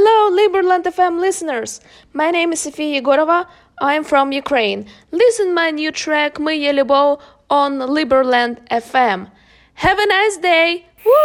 Hello, Liberland FM listeners. My name is Sofia Yegorova. I'm from Ukraine. Listen my new track «Ми є любов» on Liberland FM. Have a nice day. Woo!